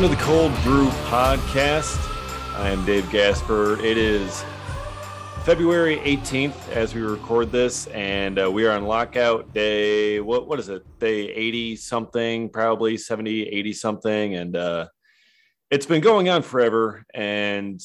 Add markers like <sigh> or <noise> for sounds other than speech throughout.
Welcome to the Cold Brew Podcast. I am Dave Gasper. It is February 18th as we record this, and uh, we are on lockout day. What what is it? Day 80 something, probably 70, 80 something, and uh, it's been going on forever. And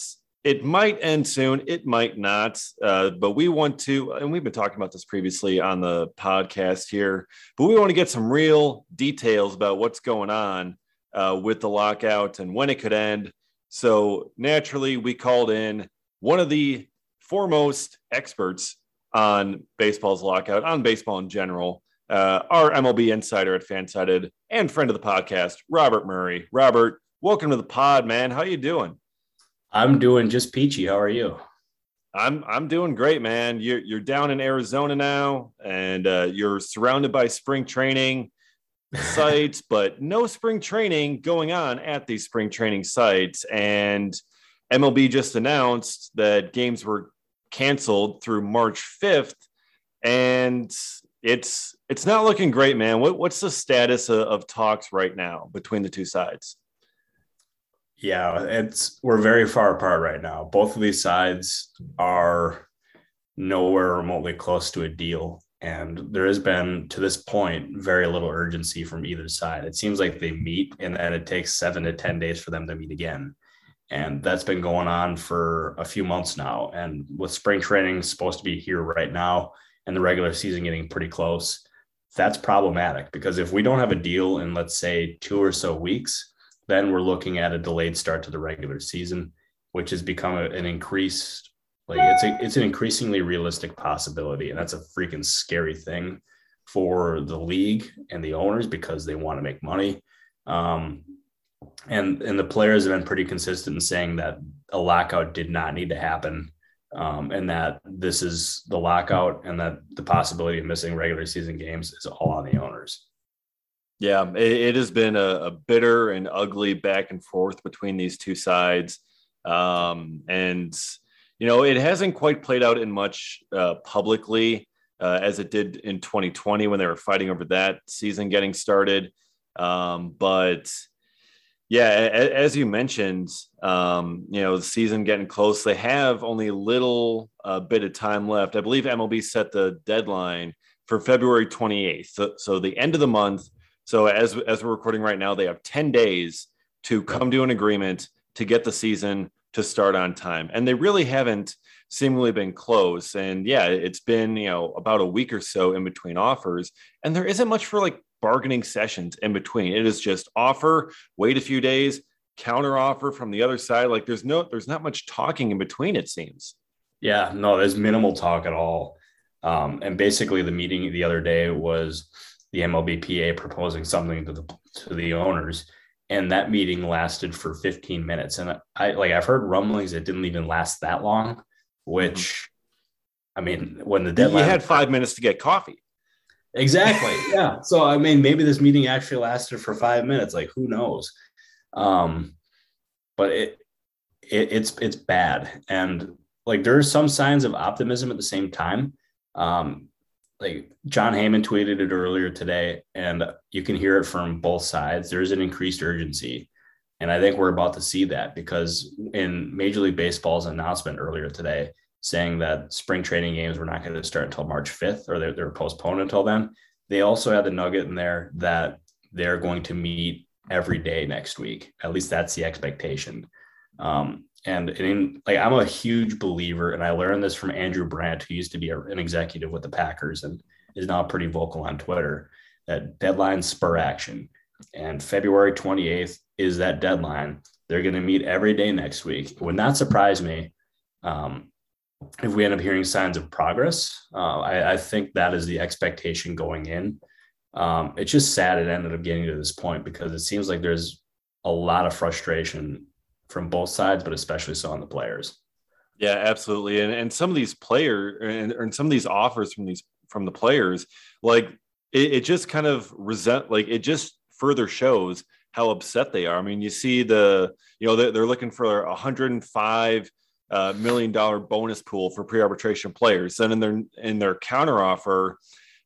it might end soon. It might not. Uh, but we want to, and we've been talking about this previously on the podcast here. But we want to get some real details about what's going on uh, with the lockout and when it could end. So naturally, we called in one of the foremost experts on baseball's lockout, on baseball in general, uh, our MLB insider at Fansided and friend of the podcast, Robert Murray. Robert, welcome to the pod, man. How you doing? I'm doing just peachy. How are you? I'm I'm doing great, man. You're you're down in Arizona now, and uh, you're surrounded by spring training sites, but no spring training going on at these spring training sites. And MLB just announced that games were canceled through March 5th, and it's it's not looking great, man. What, what's the status of, of talks right now between the two sides? Yeah, it's we're very far apart right now. Both of these sides are nowhere remotely close to a deal. And there has been, to this point, very little urgency from either side. It seems like they meet and then it takes seven to 10 days for them to meet again. And that's been going on for a few months now. And with spring training supposed to be here right now and the regular season getting pretty close, that's problematic because if we don't have a deal in, let's say, two or so weeks, then we're looking at a delayed start to the regular season, which has become an increased like it's a, it's an increasingly realistic possibility, and that's a freaking scary thing for the league and the owners because they want to make money. Um, and and the players have been pretty consistent in saying that a lockout did not need to happen, um, and that this is the lockout, and that the possibility of missing regular season games is all on the owners. Yeah, it, it has been a, a, bitter and ugly back and forth between these two sides. Um, and, you know, it hasn't quite played out in much uh, publicly uh, as it did in 2020 when they were fighting over that season getting started. Um, but yeah, a, as you mentioned, um, you know, the season getting close, they have only a little uh, bit of time left. I believe MLB set the deadline for February 28th. So, so the end of the month so as as we're recording right now, they have 10 days to come to an agreement to get the season to start on time. And they really haven't seemingly been close. And yeah, it's been, you know, about a week or so in between offers. And there isn't much for like bargaining sessions in between. It is just offer, wait a few days, counter offer from the other side. Like there's no, there's not much talking in between, it seems. Yeah, no, there's minimal talk at all. Um, and basically the meeting the other day was the MLBPA proposing something to the to the owners, and that meeting lasted for 15 minutes. And I like I've heard rumblings it didn't even last that long, which I mean, when the deadline you had five minutes to get coffee. Exactly. yeah. So I mean, maybe this meeting actually lasted for five minutes. Like who knows? Um, but it, it it's it's bad, and like there are some signs of optimism at the same time. Um, like Jon Heyman tweeted it earlier today, and you can hear it from both sides. There's an increased urgency. And I think we're about to see that because in Major League Baseball's announcement earlier today, saying that spring training games were not going to start until March 5th or they're, they're postponed until then, they also had the nugget in there that they're going to meet every day next week. At least that's the expectation. Um, and in, like I'm a huge believer, and I learned this from Andrew Brandt, who used to be a, an executive with the Packers and is now pretty vocal on Twitter. That deadline spur action, and February 28th is that deadline. They're going to meet every day next week. It would not surprise me um, if we end up hearing signs of progress. Uh, I, I, think that is the expectation going in. Um, it's just sad it ended up getting to this point because it seems like there's a lot of frustration from both sides, but especially so on the players. Yeah, absolutely. And and some of these players and, and some of these offers from these from the players, like it, it just kind of resent like it just further shows how upset they are. I mean, you see the, you know, they're, they're looking for a 105 uh, million dollar bonus pool for pre-arbitration players. Then in their in their counter offer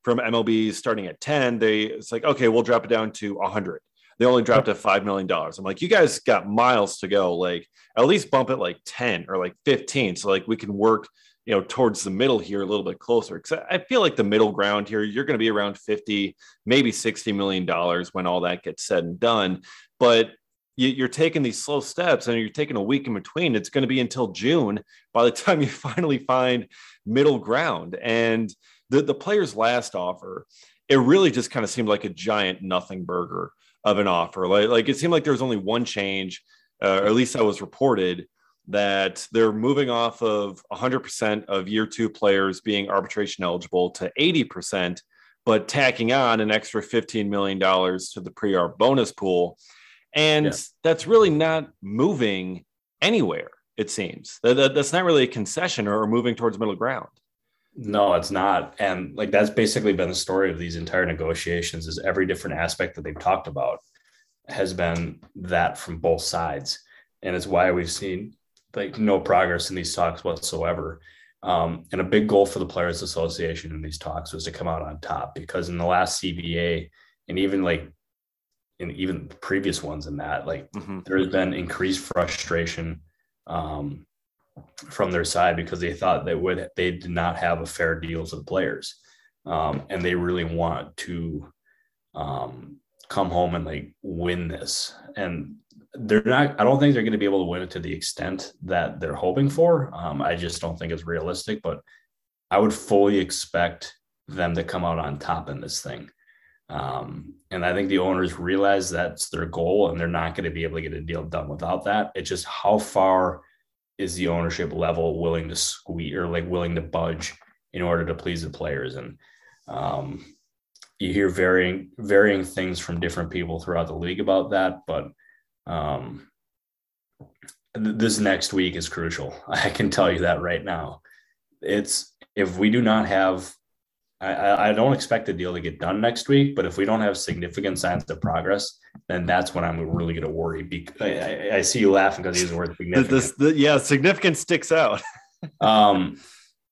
from MLB starting at 10, they it's like, okay, we'll drop it down to 100. They only dropped at $5 million. I'm like, you guys got miles to go. Like, at least bump it like 10 or like 15. So, like, we can work, you know, towards the middle here a little bit closer. Cause I feel like the middle ground here, you're going to be around 50, maybe $60 million when all that gets said and done. But you're taking these slow steps and you're taking a week in between. It's going to be until June by the <laughs> time you finally find middle ground. And the, the player's last offer, it really just kind of seemed like a giant nothing burger of an offer. Like, like it seemed like there was only one change, uh, or at least that was reported, that they're moving off of 100% of year two players being arbitration eligible to 80%, but tacking on an extra $15 million to the pre arb bonus pool. And yeah. that's really not moving anywhere, it seems. That, that, that's not really a concession or moving towards middle ground. No, it's not. And like that's basically been the story of these entire negotiations is every different aspect that they've talked about has been that from both sides. And it's why we've seen like no progress in these talks whatsoever. Um, and a big goal for the Players Association in these talks was to come out on top because in the last CBA and even like in even previous ones in that, like mm-hmm. there has been increased frustration um, from their side because they thought they would they did not have a fair deal to the players, um, and they really want to um, come home and like win this. And they're not. I don't think they're going to be able to win it to the extent that they're hoping for. Um, I just don't think it's realistic. But I would fully expect them to come out on top in this thing. Um, and I think the owners realize that's their goal and they're not going to be able to get a deal done without that. It's just how far is the ownership level willing to squeeze or like willing to budge in order to please the players. And um, you hear varying varying things from different people throughout the league about that but um, th- this next week is crucial. <laughs> I can tell you that right now. It's if we do not have I, I don't expect the deal to get done next week, but if we don't have significant signs of progress, then that's when I'm really going to worry. Because I, I, see you laughing because he's worth significant. This, the, yeah, significant sticks out. <laughs> um,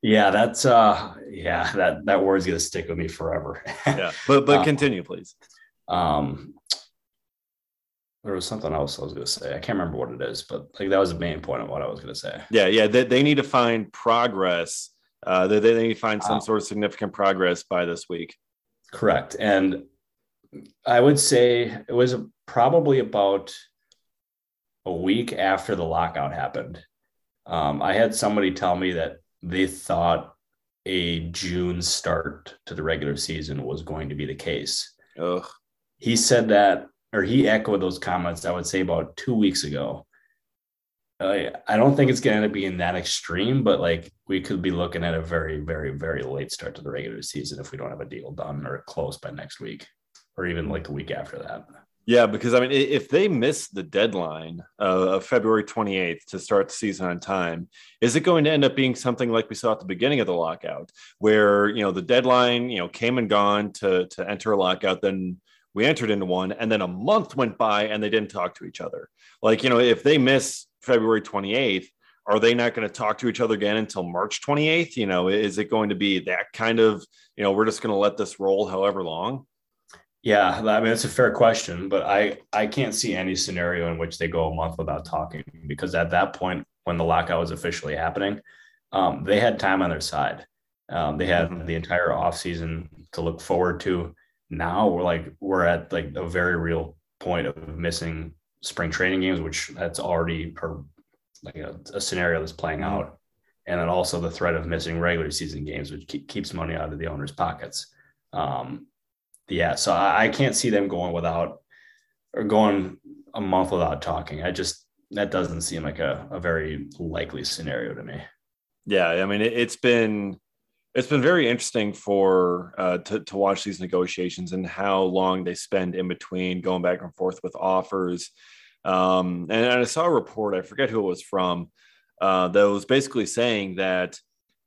yeah, that's uh, yeah, that that word's going to stick with me forever. yeah, but but <laughs> um, continue, please. Um, there was something else I was going to say. I can't remember what it is, but like that was the main point of what I was going to say. Yeah, yeah, they, they need to find progress uh, they, they need to find some sort of significant progress by this week. Correct. And I would say it was probably about a week after the lockout happened. Um, I had somebody tell me that they thought a June start to the regular season was going to be the case. Ugh. He said that, or he echoed those comments, I would say about two weeks ago. I don't think it's going to be in that extreme, but like we could be looking at a very, very, very late start to the regular season if we don't have a deal done or close by next week, or even like the week after that. Yeah, because I mean, if they miss the deadline of February 28th to start the season on time, is it going to end up being something like we saw at the beginning of the lockout, where you know the deadline you know came and gone to to enter a lockout, then we entered into one, and then a month went by and they didn't talk to each other. Like you know, if they miss February 28th, are they not going to talk to each other again until March 28th? You know, is it going to be that kind of, you know, we're just going to let this roll however long? Yeah, I mean it's a fair question, but I I can't see any scenario in which they go a month without talking because at that point when the lockout was officially happening, um, they had time on their side. Um, they had mm-hmm. the entire off season to look forward to. Now we're like we're at like a very real point of missing spring training games, which that's already or like a, a scenario that's playing mm-hmm. out, and then also the threat of missing regular season games, which keep, keeps money out of the owners' pockets. Um, yeah, so I, I can't see them going without or going a month without talking. I just that doesn't seem like a, a very likely scenario to me. Yeah, I mean it, has been it's been very interesting for uh, to to watch these negotiations and how long they spend in between going back and forth with offers. Um, and, and, I saw a report, I forget who it was from, uh, that was basically saying that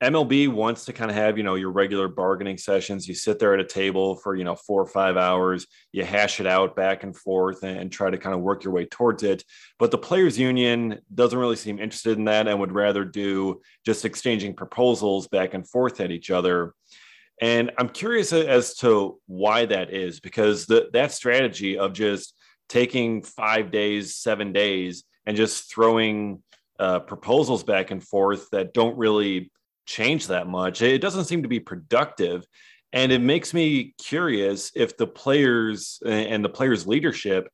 MLB wants to kind of have, you know, your regular bargaining sessions. You sit there at a table for, you know, four or five hours, you hash it out back and forth and, try to kind of work your way towards it. But the players union doesn't really seem interested in that and would rather do just exchanging proposals back and forth at each other. And I'm curious as to why that is, because the, that strategy of just taking five days, seven days, and just throwing uh, proposals back and forth that don't really change that much. It doesn't seem to be productive. And it makes me curious if the players and the players' leadership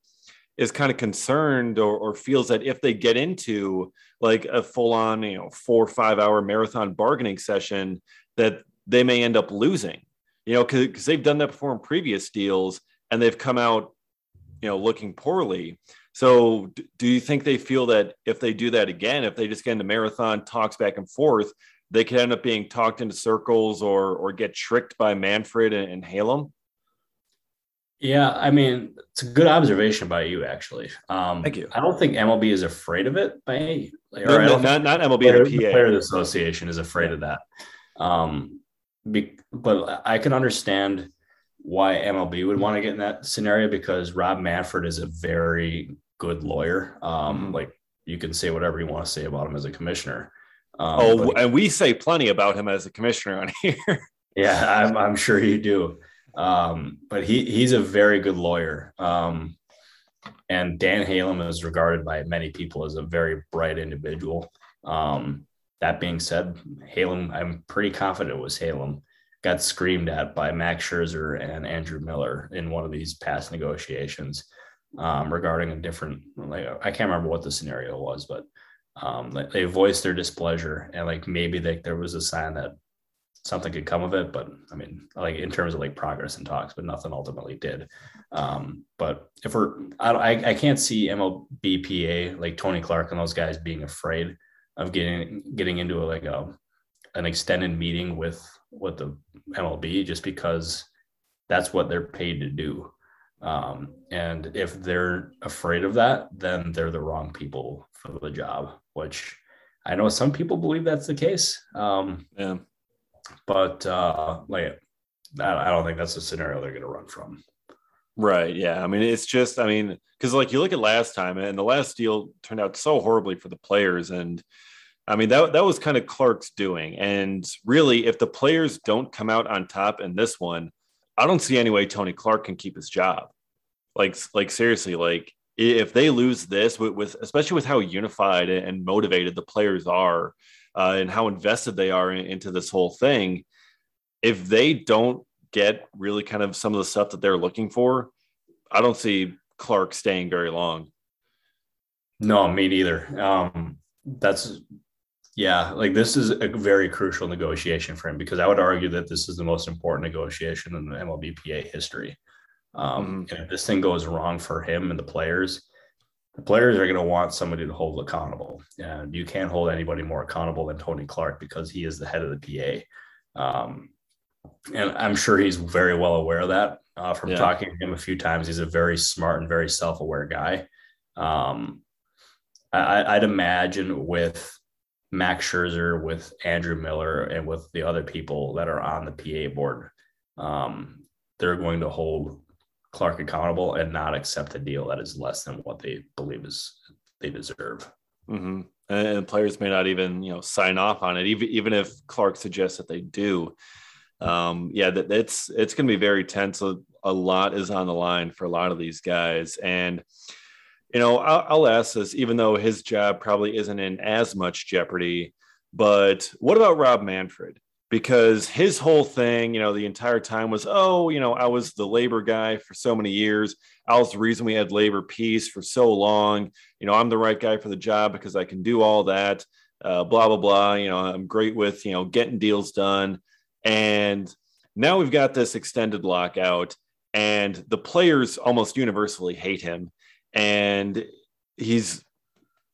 is kind of concerned or, or feels that if they get into like a full on, you know, four or five hour marathon bargaining session, that they may end up losing, you know, because they've done that before in previous deals and they've come out, you know, looking poorly. So, do you think they feel that if they do that again, if they just get into marathon talks back and forth, they could end up being talked into circles or or get tricked by Manfred and, and Halem? Yeah, I mean, it's a good observation by you, actually. Um, Thank you. I don't think MLB is afraid of it by or no, not, not MLB, player, the PA. Players Association is afraid of that. Um, be, but I can understand why MLB would want to get in that scenario because Rob Manfred is a very good lawyer. Um, mm-hmm. Like you can say whatever you want to say about him as a commissioner. Um, oh, and we say plenty about him as a commissioner on <laughs> here. yeah, I'm, I'm sure you do. Um, but he he's a very good lawyer. Um, and Dan Halem is regarded by many people as a very bright individual. Um, that being said, Halem, I'm pretty confident it was Halem, got screamed at by Max Scherzer and Andrew Miller in one of these past negotiations um, regarding a different, like, I can't remember what the scenario was, but um, they voiced their displeasure and like maybe like there was a sign that something could come of it. But I mean, like in terms of like progress and talks, but nothing ultimately did. Um, but if we're, I, I can't see MLBPA like Tony Clark and those guys being afraid of getting getting into a, like a an extended meeting with with the MLB just because that's what they're paid to do. Um, and if they're afraid of that, then they're the wrong people for the job, which I know some people believe that's the case. Um, yeah but uh, like I don't think that's the scenario they're going to run from. Right. Yeah. I mean, it's just, I mean, because like you look at last time, and the last deal turned out so horribly for the players, and I mean that that was kind of Clark's doing. And really, if the players don't come out on top in this one, I don't see any way Tony Clark can keep his job. Like, like seriously, like if they lose this with, with especially with how unified and motivated the players are uh, and how invested they are in, into this whole thing, if they don't get really kind of some of the stuff that they're looking for, I don't see Clark staying very long. No, me neither. Um, that's yeah, like this is a very crucial negotiation for him because I would argue that this is the most important negotiation in the MLBPA history. Um, mm-hmm. And if this thing goes wrong for him and the players, the players are going to want somebody to hold accountable. And you can't hold anybody more accountable than Tony Clark because he is the head of the PA. Um, and I'm sure he's very well aware of that. Uh, from yeah. talking to him a few times, he's a very smart and very self-aware guy. Um, I, would imagine with Max Scherzer, with Andrew Miller, and with the other people that are on the PA board, um, they're going to hold Clark accountable and not accept a deal that is less than what they believe is they deserve. Mm-hmm. And players may not even you know sign off on it, even even if Clark suggests that they do. Um, yeah, that it's it's going to be very tense. A, a, lot is on the line for a lot of these guys, and you know I'll, I'll ask this, even though his job probably isn't in as much jeopardy. But what about Rob Manfred? Because his whole thing, you know, the entire time was, oh, you know, I was the labor guy for so many years. I was the reason we had labor peace for so long. You know, I'm the right guy for the job because I can do all that. Uh, blah blah blah. You know, I'm great with you know getting deals done. And now we've got this extended lockout, and the players almost universally hate him. And he's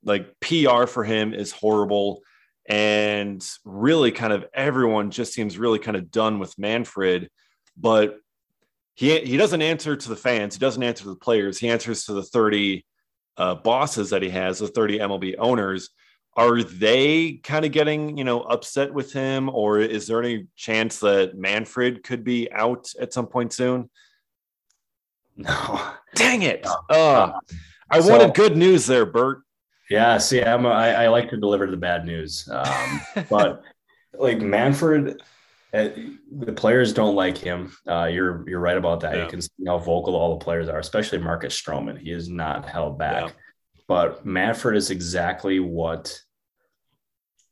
like PR for him is horrible and really kind of everyone just seems really kind of done with Manfred, but he he doesn't answer to the fans, he doesn't answer to the players, he answers to the 30 uh, bosses that he has, the 30 MLB owners. Are they kind of getting, you know, upset with him, or is there any chance that Manfred could be out at some point soon? No. Dang it. No. Uh, I so, wanted good news there, Bert. Yeah, see, I'm a, I, I like to deliver the bad news, um, <laughs> but like Manfred, uh, the players don't like him. Uh, you're you're right about that. Yeah. You can see how vocal all the players are, especially Marcus Stroman. He is not held back. Yeah. But Manfred is exactly what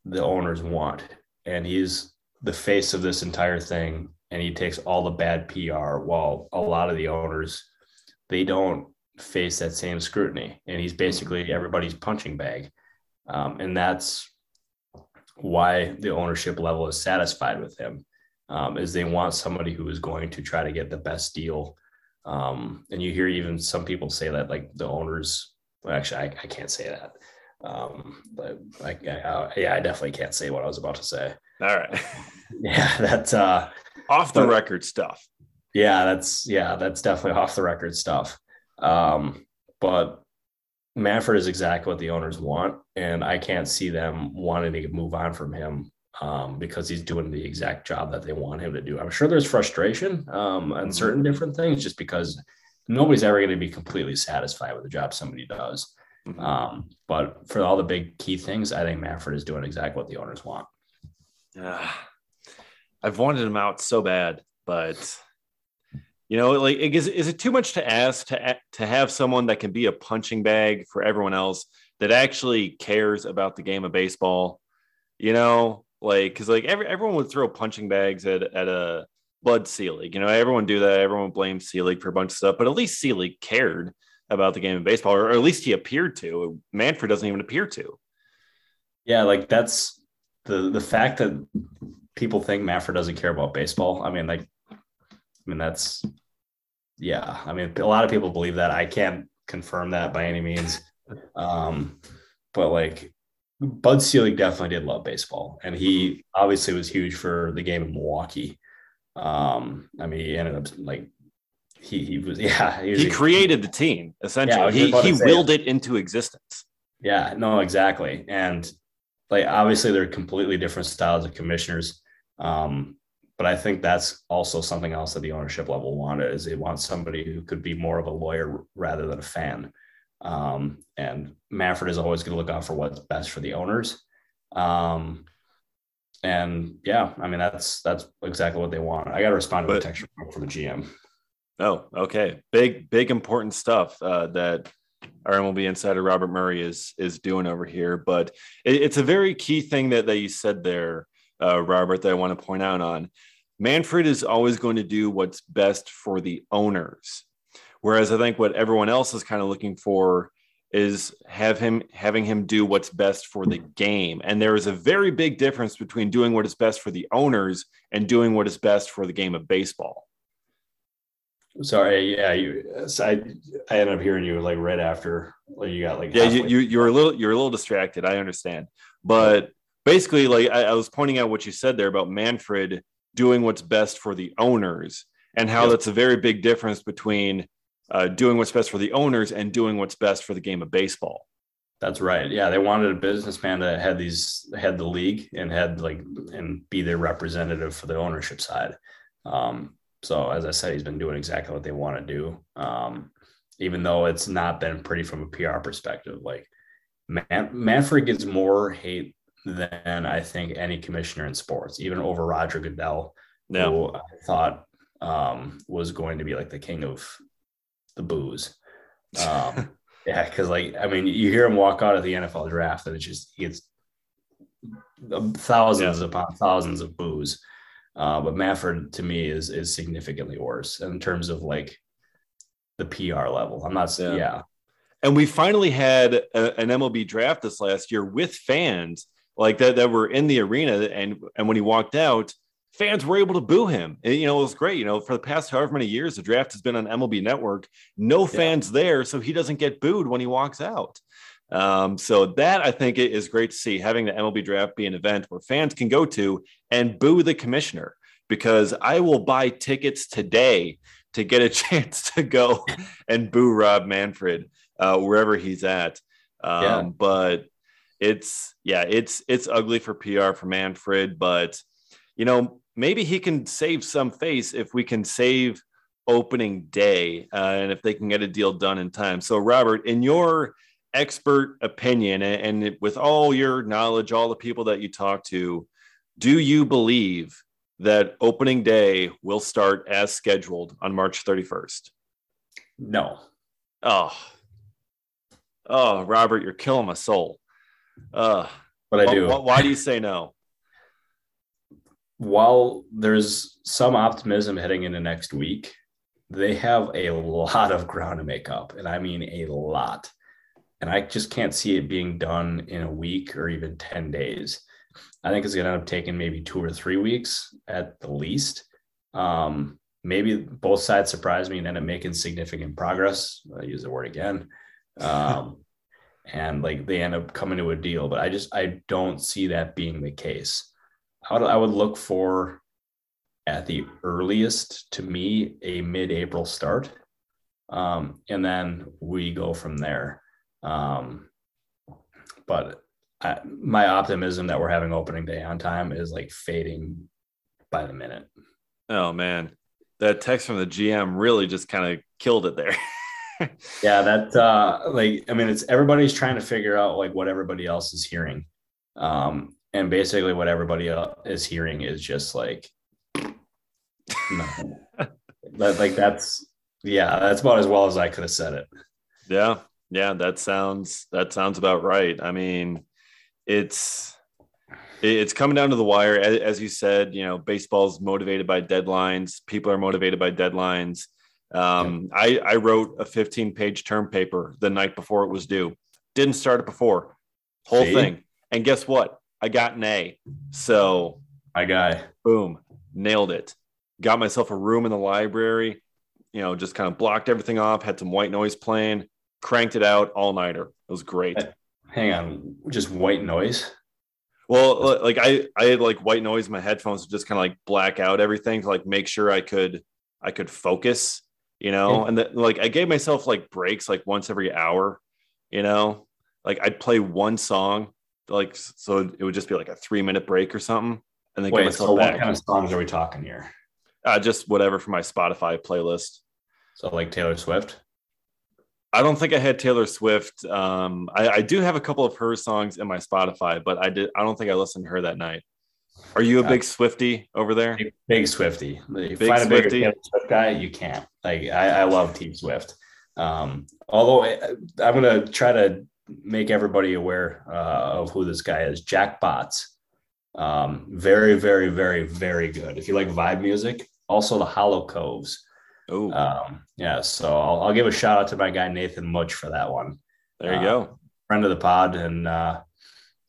the owners want, and he's the face of this entire thing. And he takes all the bad PR, while a lot of the owners they don't face that same scrutiny. And he's basically everybody's punching bag, um, and that's why the ownership level is satisfied with him um, is they want somebody who is going to try to get the best deal. Um, and you hear even some people say that like the owners, well, actually, I, I can't say that. Um, but I, I, yeah, I definitely can't say what I was about to say. All right. <laughs> yeah. That's, uh, off the but, record stuff. Yeah. That's, yeah, that's definitely off the record stuff. Um, but Manfred is exactly what the owners want. And I can't see them wanting to move on from him um, because he's doing the exact job that they want him to do. I'm sure there's frustration um, on mm-hmm. certain different things just because nobody's ever going to be completely satisfied with the job somebody does. Mm-hmm. Um, but for all the big key things, I think Manfred is doing exactly what the owners want. Uh, I've wanted him out so bad, but you know, like is, is it too much to ask to to have someone that can be a punching bag for everyone else that actually cares about the game of baseball? You know, like because like every, everyone would throw punching bags at, at a Bud Selig. You know, everyone do that. Everyone blames Selig for a bunch of stuff, but at least Selig cared about the game of baseball, or, at least he appeared to. Manfred doesn't even appear to. Yeah, like that's the the fact that people think Manfred doesn't care about baseball. I mean, like, I mean that's yeah. I mean, a lot of people believe that. I can't confirm that by any means. Um, but like Bud Selig definitely did love baseball, and he obviously was huge for the game in Milwaukee. Um, I mean, he ended up like he he was <laughs> yeah he, was he a, created the team essentially. Yeah, he he willed it. it into existence. Yeah, no, exactly, and like obviously they're completely different styles of commissioners. Um, but I think that's also something else that the ownership level wanted is they want somebody who could be more of a lawyer rather than a fan. Um, and Manfred is always going to look out for what's best for the owners. Um, and yeah, I mean that's that's exactly what they want. I got to respond to but, a text from the GM. Oh, okay, big big important stuff uh, that our MLB insider Robert Murray is is doing over here. But it, it's a very key thing that that you said there, uh, Robert, that I want to point out on. Manfred is always going to do what's best for the owners. Whereas I think what everyone else is kind of looking for is have him having him do what's best for the game. And there is a very big difference between doing what is best for the owners and doing what is best for the game of baseball. Sorry, yeah, you. I I ended up hearing you like right after like you got like yeah, you, you you're a little you're a little distracted. I understand, but basically, like I, I was pointing out what you said there about Manfred doing what's best for the owners and how yep. that's a very big difference between uh, doing what's best for the owners and doing what's best for the game of baseball. That's right. Yeah, they wanted a businessman that had these had the league and had like and be their representative for the ownership side. Um, so as I said, he's been doing exactly what they want to do. Um, even though it's not been pretty from a PR perspective. Like Man- Manfred gets more hate than I think any commissioner in sports, even over Roger Goodell, no. who I thought um, was going to be like the king of the boos. Um, <laughs> yeah, because like I mean, you hear him walk out of the NFL draft, and it just he gets thousands yeah. upon thousands of boos. Uh, but Manfred to me is is significantly worse in terms of like the PR level. I'm not saying yeah. yeah. And we finally had a, an MLB draft this last year with fans like that that were in the arena, and and when he walked out, fans were able to boo him. And, you know, it was great. You know, for the past however many years, the draft has been on MLB Network. No fans yeah. there, so he doesn't get booed when he walks out. Um, so that I think is great to see having the MLB draft be an event where fans can go to and boo the commissioner because I will buy tickets today to get a <laughs> chance to go <laughs> and boo Rob Manfred uh, wherever he's at. Um, yeah. But it's yeah, it's it's ugly for PR for Manfred, but you know maybe he can save some face if we can save opening day uh, and if they can get a deal done in time. So, Robert, in your expert opinion and, with all your knowledge, all the people that you talk to, do you believe that opening day will start as scheduled on March 31st? No. Oh, oh, Robert, you're killing my soul. Uh, but I do. Why, why do you say no? While there's some optimism heading into next week, they have a lot of ground to make up, and I mean a lot. And I just can't see it being done in a week or even 10 days. I think it's going to end up taking maybe two or three weeks at the least. Um, maybe both sides surprise me and end up making significant progress. I use the word again. Um, and like they end up coming to a deal, but I just I don't see that being the case. I would, I would look for at the earliest to me a mid-April start, um, and then we go from there. Um, but I, my optimism that we're having opening day on time is like fading by the minute. Oh man, that text from the GM really just kind of killed it there. <laughs> yeah, that uh like I mean it's everybody's trying to figure out like what everybody else is hearing. Um and basically what everybody is hearing is just like nothing. <laughs> that, like that's yeah, that's about as well as I could have said it. Yeah. Yeah, that sounds that sounds about right. I mean, it's it's coming down to the wire as you said you know baseball's motivated by deadlines people are motivated by deadlines um, I, I wrote a 15 page term paper the night before it was due. Didn't start it before. Whole See? thing. And guess what? I got an a. So my guy boom nailed it. Got myself a room in the library you know just kind of blocked everything off had some white noise playing cranked it out all nighter it was great. Hang on, just white noise. Well, like I, I had like white noise. In my headphones to just kind of like black out everything to like make sure I could, I could focus, you know. And that like I gave myself like breaks like once every hour, you know. Like I'd play one song, like so it would just be like a three minute break or something, and then Wait, myself so back. What kind of songs are we talking here? Uh, just whatever for my Spotify playlist. So like Taylor Swift. I don't think I had Taylor Swift. Um, I, I, do have a couple of her songs in my Spotify, but I did. I don't think I listened to her that night. Are you a big Swifty over there? Big, big Swifty. Big find a bigger Taylor Swift guy, you can't. Like I, I love Team Swift. Um, although I, I'm gonna try to make everybody aware uh, of who this guy is. Jack Botts. Um, very, very, very, very good. If you like vibe music, also the Hollow Coves. Oh, um, yeah. So I'll, I'll, give a shout out to my guy Nathan Much for that one. There you uh, go, friend of the pod, and uh,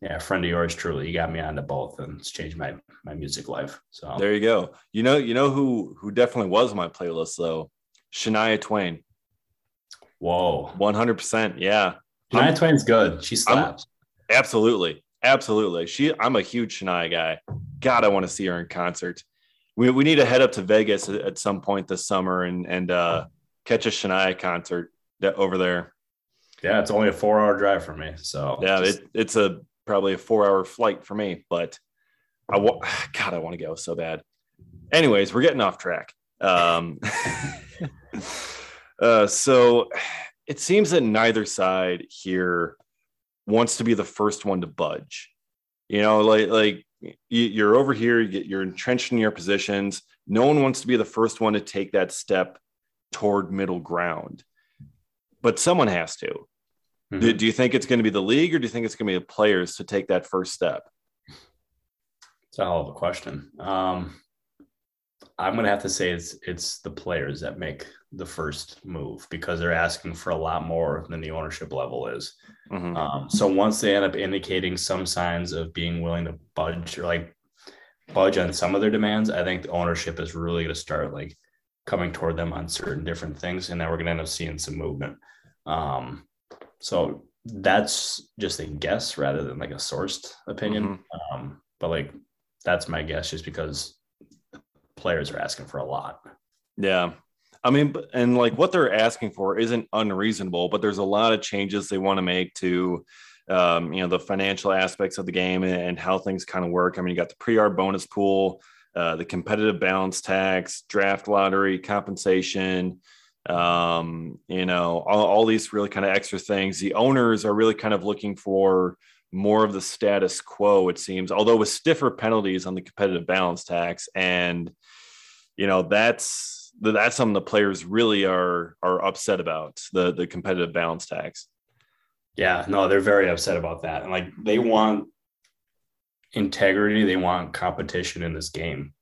yeah, friend of yours truly. You got me onto both, and it's changed my my music life. So there you go. You know, you know who who definitely was my playlist though, Shania Twain. Whoa, one hundred percent. Yeah, Shania I'm, Twain's good. She slaps. I'm, absolutely, absolutely. She. I'm a huge Shania guy. God, I want to see her in concert we, we need to head up to Vegas at some point this summer and and uh, catch a Shania concert over there. Yeah, it's only a four hour drive for me. So yeah, just... it, it's a probably a four hour flight for me, but I wa- <sighs> God, I want to go so bad. Anyways, we're getting off track. Um, <laughs> <laughs> uh, so it seems that neither side here wants to be the first one to budge. You know, like like you're over here, you're entrenched in your positions. No one wants to be the first one to take that step toward middle ground, but someone has to. Mm-hmm. Do, do, you think it's going to be the league or do you think it's going to be the players to take that first step? It's a hell of a question. Um, I'm going to have to say it's it's the players that make the first move because they're asking for a lot more than the ownership level is. Mm-hmm. Um, so once they end up indicating some signs of being willing to budge or like budge on some of their demands, I think the ownership is really going to start like coming toward them on certain different things, and then we're going to end up seeing some movement. Um, so that's just a guess rather than like a sourced opinion. Mm-hmm. Um, but like that's my guess, just because players are asking for a lot. Yeah. I mean, and like what they're asking for isn't unreasonable, but there's a lot of changes they want to make to, um, you know, the financial aspects of the game and, how things kind of work. I mean, you got the pre-arb bonus pool, uh, the competitive balance tax, draft lottery, compensation, um, you know, all, all these really kind of extra things. The owners are really kind of looking for more of the status quo, it seems, although with stiffer penalties on the competitive balance tax. And, you know, that's that's something the players really are are upset about, the the competitive balance tax. Yeah, no, they're very upset about that. And like they want integrity, they want competition in this game.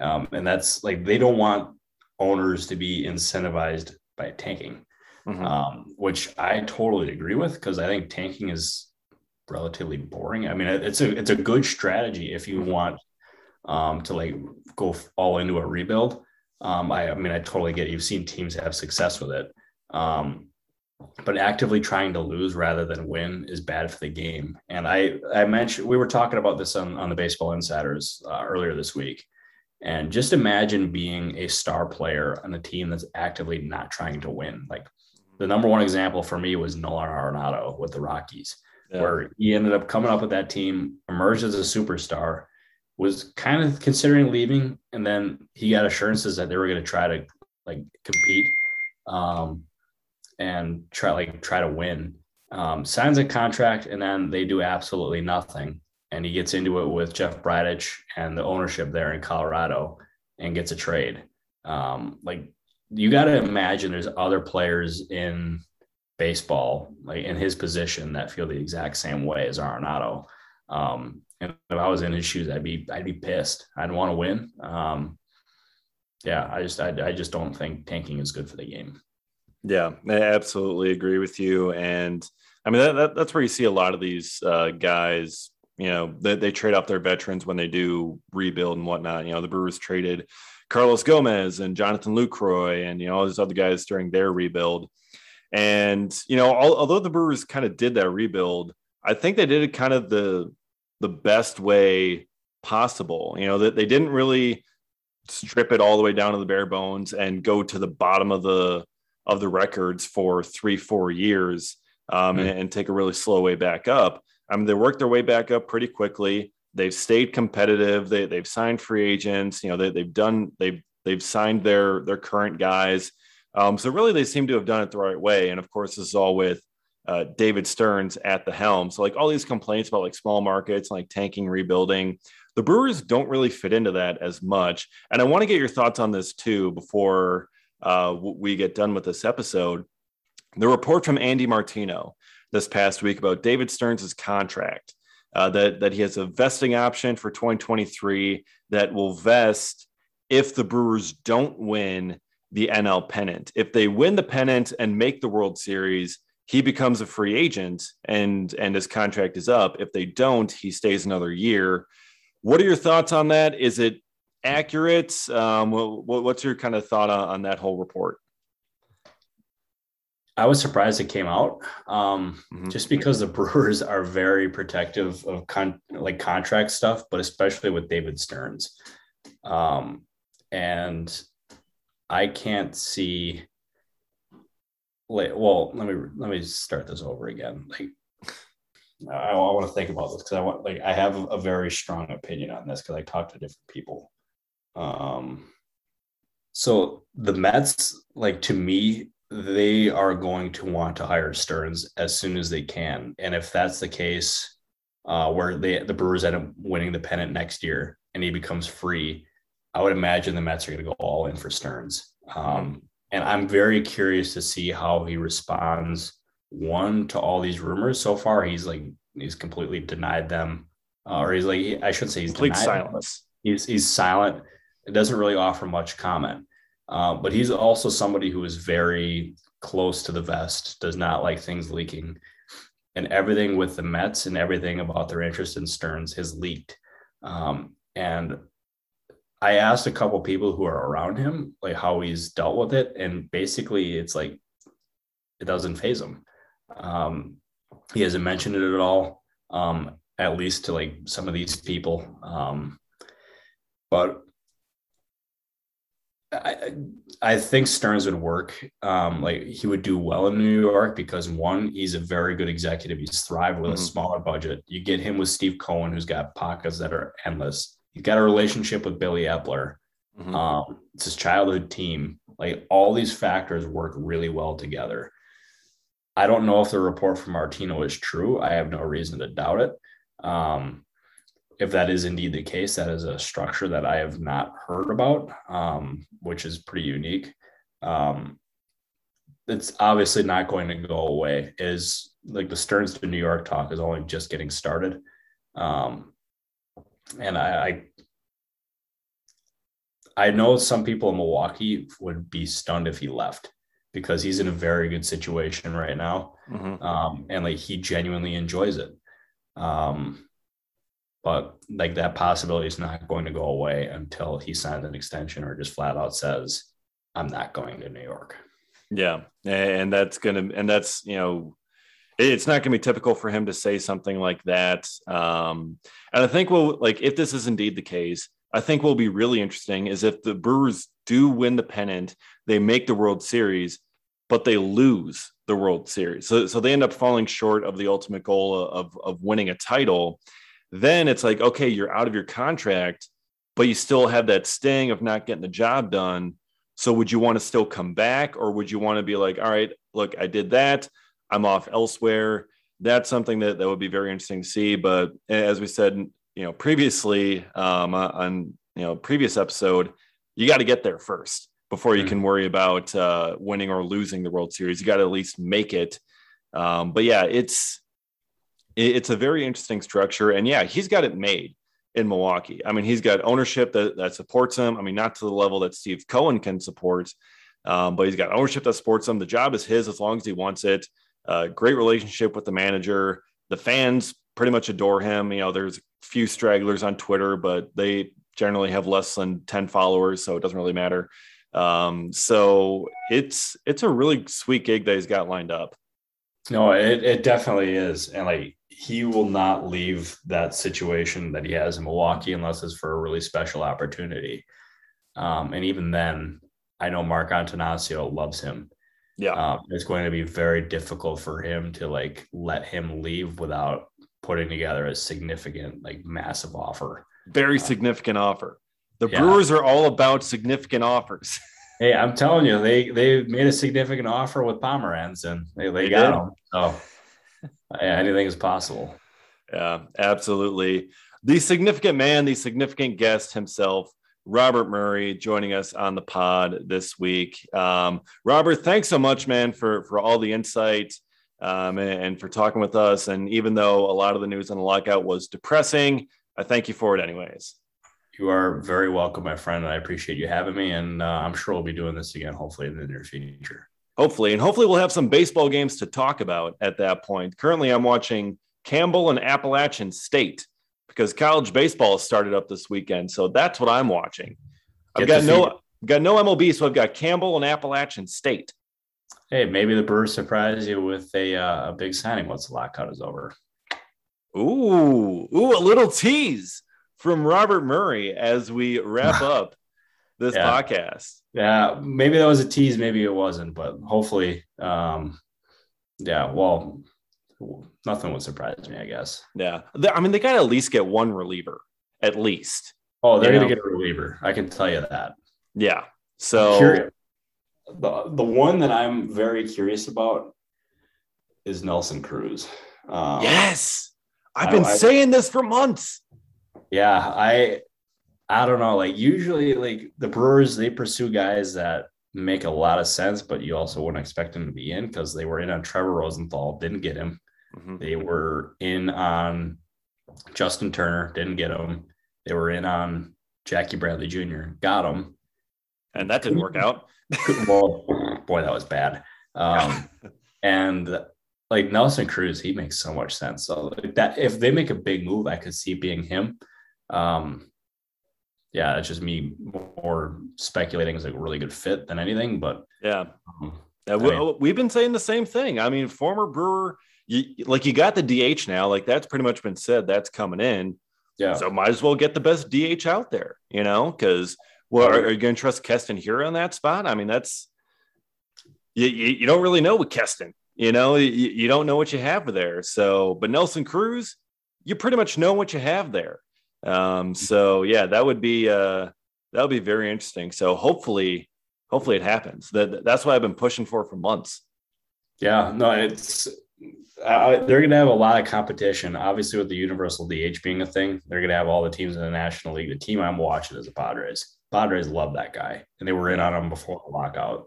Um, and that's like they don't want owners to be incentivized by tanking, mm-hmm. um, which I totally agree with because I think tanking is relatively boring. I mean, it's a it's a good strategy if you mm-hmm. want um, to like go all into a rebuild. Um, I, I mean, I totally get it. You've seen teams have success with it. Um, but actively trying to lose rather than win is bad for the game. And I, I mentioned we were talking about this on, on the Baseball Insiders uh, earlier this week. And just imagine being a star player on a team that's actively not trying to win. Like the number one example for me was Nolan Arenado with the Rockies, yeah. where he ended up coming up with that team, emerged as a superstar, was kind of considering leaving, and then he got assurances that they were going to try to like compete um, and try like try to win. Um, signs a contract, and then they do absolutely nothing and he gets into it with Jeff Bridich and the ownership there in Colorado and gets a trade. Um, like you got to imagine there's other players in baseball, like in his position, that feel the exact same way as Arenado. Um, and if I was in his shoes, I'd be I'd be pissed. I'd want to win. Um, yeah, I just I, I just don't think tanking is good for the game. Yeah, I absolutely agree with you. And I mean that, that that's where you see a lot of these uh, guys you know, they, they trade off their veterans when they do rebuild and whatnot. You know, the Brewers traded Carlos Gomez and Jonathan Lucroy and, you know, all these other guys during their rebuild. And, you know, all, although the Brewers kind of did that rebuild, I think they did it kind of the the best way possible. You know, that they didn't really strip it all the way down to the bare bones and go to the bottom of the of the records for three, four years um, mm-hmm. and, and take a really slow way back up. I mean, they worked their way back up pretty quickly. They've stayed competitive. They, they've signed free agents. You know, they, they've done they've they've signed their their current guys. Um, so really, they seem to have done it the right way. And of course, this is all with uh, David Stearns at the helm. So like all these complaints about like small markets, like tanking, rebuilding, the Brewers don't really fit into that as much. And I want to get your thoughts on this too before uh, we get done with this episode. The report from Andy Martino this past week about David Stearns' contract. Uh, that that he has a vesting option for 2023 that will vest if the Brewers don't win the NL pennant. If they win the pennant and make the World Series, he becomes a free agent and and his contract is up. If they don't, he stays another year. What are your thoughts on that? Is it accurate? Um, what, what's your kind of thought on, on that whole report? I was surprised it came out, um, mm-hmm. just because the <laughs> Brewers are very protective of con- like contract stuff, but especially with David Stearns. Um, and I can't see. Well, let me let me start this over again. Like, I, I want to think about this because I want like I have a very strong opinion on this because I talked to different people. Um, so the Mets, like to me, they are going to want to hire Stearns as soon as they can. And if that's the case, uh, where they the Brewers end up winning the pennant next year and he becomes free, I would imagine the Mets are going to go all in for Stearns. Um, and I'm very curious to see how he responds. One to all these rumors. So far, he's like he's completely denied them, uh, or he's like I shouldn't say he's complete silence. He's he's silent. It doesn't really offer much comment. Uh, but he's also somebody who is very close to the vest, does not like things leaking. And everything with the Mets and everything about their interest in Stearns has leaked. Um, and I asked a couple people who are around him, like how he's dealt with it. And basically, it's like it doesn't phase him. Um, he hasn't mentioned it at all, um, at least to like some of these people. Um, but I, I think Stearns would work. Um, like he would do well in New York because one, he's a very good executive. He's thrived with mm-hmm. a smaller budget. You get him with Steve Cohen, who's got pockets that are endless. He's got a relationship with Billy Eppler. Mm-hmm. Um, it's his childhood team. Like all these factors work really well together. I don't know if the report from Martino is true. I have no reason to doubt it. Um, if that is indeed the case, that is a structure that I have not heard about, um, which is pretty unique. Um, it's obviously not going to go away. Is like the Stearns to New York talk is only just getting started, um, and I, I I know some people in Milwaukee would be stunned if he left because he's in a very good situation right now, mm-hmm. um, and like he genuinely enjoys it. Um, but like that possibility is not going to go away until he signs an extension or just flat out says, "I'm not going to New York." Yeah, and that's gonna, and that's you know, it's not going to be typical for him to say something like that. Um, and I think we'll like if this is indeed the case, I think will be really interesting is if the Brewers do win the pennant, they make the World Series, but they lose the World Series. So, so they end up falling short of the ultimate goal of, of winning a title. Then it's like, okay, you're out of your contract, but you still have that sting of not getting the job done. So would you want to still come back or would you want to be like, all right, look, I did that. I'm off elsewhere. That's something that, that would be very interesting to see. But as we said, you know, previously um, on, you know, previous episode, you got to get there first before you mm-hmm. can worry about uh, winning or losing the World Series. You got to at least make it. Um, but yeah, it's it's a very interesting structure, and yeah, he's got it made in Milwaukee. I mean, he's got ownership that that supports him. I mean, not to the level that Steve Cohen can support, um, but he's got ownership that supports him. The job is his as long as he wants it. Uh, great relationship with the manager. The fans pretty much adore him. You know, there's a few stragglers on Twitter, but they generally have less than 10 followers, so it doesn't really matter. Um, so it's it's a really sweet gig that he's got lined up. No, it, it definitely is. And like he will not leave that situation that he has in Milwaukee unless it's for a really special opportunity. Um, and even then, I know Mark Attanasio loves him. Yeah. Um, it's going to be very difficult for him to like let him leave without putting together a significant, like massive offer. Very significant offer. The yeah. Brewers are all about significant offers. <laughs> hey, I'm telling you, they they made a significant offer with Pomeranz and they, they, they got did. him. So yeah, anything is possible. Yeah, absolutely. The significant man, the significant guest himself, Robert Murray, joining us on the pod this week. Um, Robert, thanks so much, man, for for all the insight um, and, and for talking with us. And even though a lot of the news on the lockout was depressing, I thank you for it, anyways. You are very welcome, my friend. I appreciate you having me, and uh, I'm sure we'll be doing this again, hopefully in the near future. Hopefully, and hopefully we'll have some baseball games to talk about at that point. Currently, I'm watching Campbell and Appalachian State because college baseball started up this weekend, so that's what I'm watching. I've Get got no got no MLB, so I've got Campbell and Appalachian State. Hey, maybe the Brewers surprise you with a uh, a big signing once the lockout is over. Ooh, ooh, a little tease from Robert Murray as we wrap <laughs> up this yeah. podcast. Yeah, maybe that was a tease, maybe it wasn't, but hopefully, um, yeah. Well, nothing would surprise me, I guess. Yeah, I mean, they got to at least get one reliever, at least. Oh, they're going to get a reliever. I can tell you that. Yeah. So the the one that I'm very curious about is Nelson Cruz. Um, yes, I've been I, saying this for months yeah, I I don't know. Like usually, like the Brewers, they pursue guys that make a lot of sense, but you also wouldn't expect them to be in because they were in on Trevor Rosenthal, didn't get him. Mm-hmm. They were in on Justin Turner, didn't get him. They were in on Jackie Bradley Jr., got him, and that didn't work out. well, boy, that was bad. Um, <laughs> and like Nelson Cruz, he makes so much sense. So like that if they make a big move, I could see being him. Um, yeah, it's just me more speculating as a really good fit than anything. But yeah, um, mean, we've been saying the same thing. I mean, former Brewer, you, like you got the DH now, like that's pretty much been said. That's coming in. Yeah. So might as well get the best DH out there, you know, because well, are, are you going to trust Keston Hiura on that spot? I mean, that's you, you, you don't really know with Keston. You know, you, you don't know what you have there. So, but Nelson Cruz, you pretty much know what you have there. Um, so yeah, that would be uh, that would be very interesting. So hopefully, hopefully it happens. That that's what I've been pushing for for months. Yeah, no, it's uh, they're going to have a lot of competition. Obviously, with the universal DH being a thing, they're going to have all the teams in the National League. The team I'm watching is the Padres. Padres love that guy, and they were in on him before the lockout.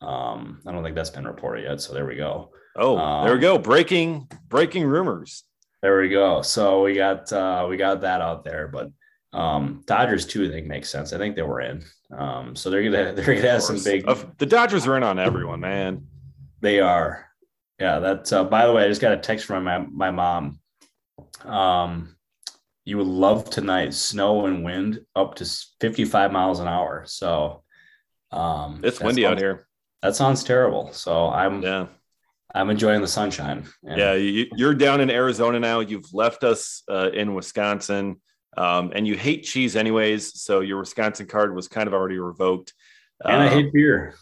Um, I don't think that's been reported yet, so there we go. Oh, um, there we go. Breaking breaking rumors. There we go. So we got uh, we got that out there, but um, Dodgers too, I think makes sense. I think they were in. Um, so they're gonna <laughs> they're gonna have some big. The Dodgers are in on everyone, man. They are. Yeah, that's. Uh, by the way, I just got a text from my my mom. Um, you would love tonight snow and wind up to 55 miles an hour. So, um, it's windy sounds, out here. That sounds terrible. So I'm yeah. I'm enjoying the sunshine. And, yeah, you, are down in Arizona now. You've left us uh, in Wisconsin. Um, and you hate cheese anyways, so your Wisconsin card was kind of already revoked. And um, I hate beer.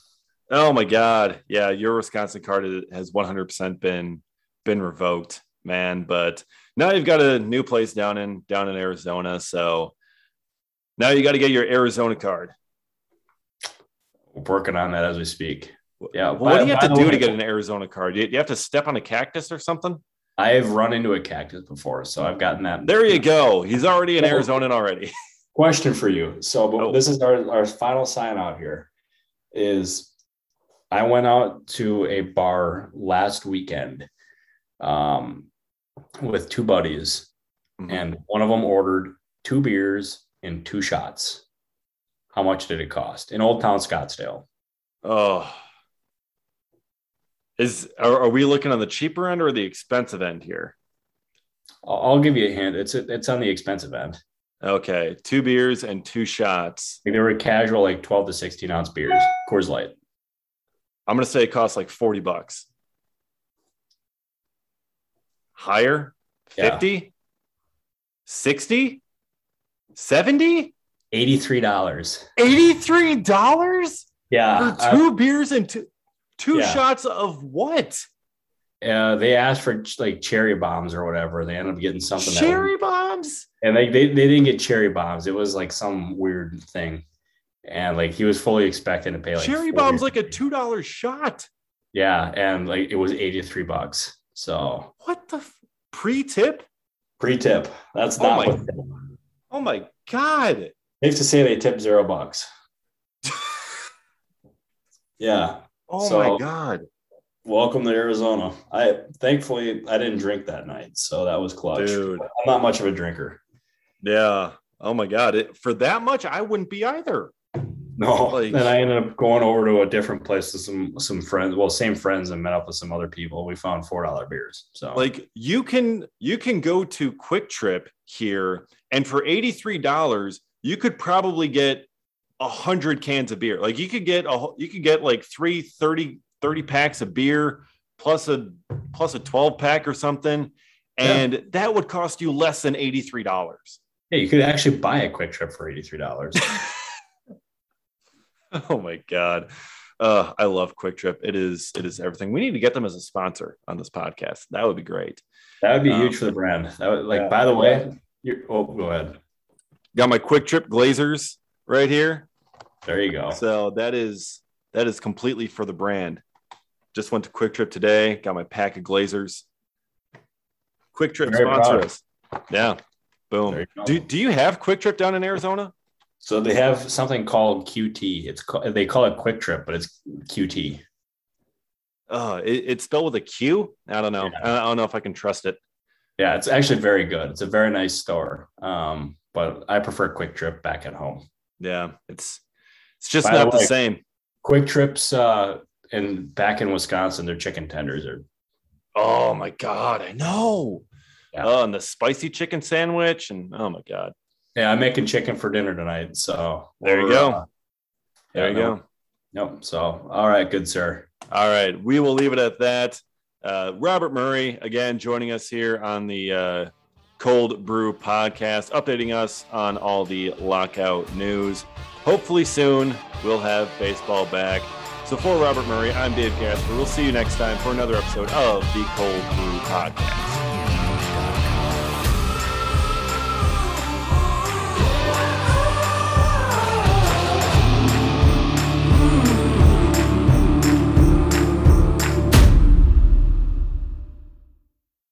Oh my god, yeah, your Wisconsin card has 100% been been revoked, man. But now you've got a new place down in down in Arizona, so now you got to get your Arizona card. We're working on that as we speak. Yeah. Well, what do you have to do way, to get an Arizona card? Do you have to step on a cactus or something? I've run into a cactus before, so I've gotten that. There you go. He's already in Arizona already. Question for you. So oh. this is our, our final sign out here. Is I went out to a bar last weekend um, with two buddies, mm-hmm. and one of them ordered two beers and two shots. How much did it cost in Old Town Scottsdale? Oh, is are, are we looking on the cheaper end or the expensive end here? I'll give you a hint. It's it's on the expensive end. Okay, two beers and two shots. They were casual, like twelve to sixteen ounce beers, Coors Light. I'm gonna say it costs like forty bucks. Higher, 50, yeah. 60, 70, $83. $83? Yeah. For two beers and two Two yeah. shots of what? Uh, they asked for like cherry bombs or whatever. They ended up getting something. Cherry bombs. And they, they they didn't get cherry bombs. It was like some weird thing. And like he was fully expecting to pay like cherry bombs like a two dollar shot. Yeah, and like it was eighty three bucks. So what the f- pre tip? Pre tip. That's oh not. Oh my, oh my god! Safe to say they tipped zero bucks. <laughs> yeah. Oh so, my god! Welcome to Arizona. I thankfully I didn't drink that night, so that was clutch. Dude. I'm not much of a drinker. Yeah. Oh my god! It, for that much, I wouldn't be either. No. <laughs> Like, then I ended up going over to a different place with some some friends. Well, same friends, and met up with some other people. We found four dollar beers. So like you can you can go to Quick Trip here, and for eighty three dollars, you could probably get a hundred cans of beer. Like you could get a you could get like three 30, 30 packs of beer plus a plus a 12 pack or something. And yeah. that would cost you less than $83. Yeah, you could actually buy a Quick Trip for $83. <laughs> <laughs> oh my God. Uh, I love Kwik Trip. It is it is everything. We need to get them as a sponsor on this podcast. That would be great. That would be um, huge for the brand. That would like. Yeah. By the way, you're, oh, go ahead. Got my Kwik Trip Glazers right here. There you go. So that is that is completely for the brand. Just went to Kwik Trip today, got my pack of Glazers. Kwik Trip Very sponsor proud. us. Yeah. Boom. Do, do you have Kwik Trip down in Arizona? So they have something called QT. It's called, they call it QuikTrip, but it's QT. Uh, it, it's spelled with a Q. I don't know. Yeah. I don't know if I can trust it. Yeah, it's actually very good. It's a very nice store. Um, but I prefer Kwik Trip back at home. Yeah, it's it's just By not the, way, the, same. Kwik Trips uh in back in Wisconsin, their chicken tenders are oh my god, I know. Yeah. Oh, and the spicy chicken sandwich, and oh my god. Yeah, I'm making chicken for dinner tonight. So there you go. Uh, there yeah, you no, go. Nope. So all right, good sir. All right, we will leave it at that. Uh, Robert Murray again joining us here on the uh, Cold Brew podcast, updating us on all the lockout news. Hopefully, soon we'll have baseball back. So, for Robert Murray, I'm Dave Casper. We'll see you next time for another episode of the Cold Brew podcast.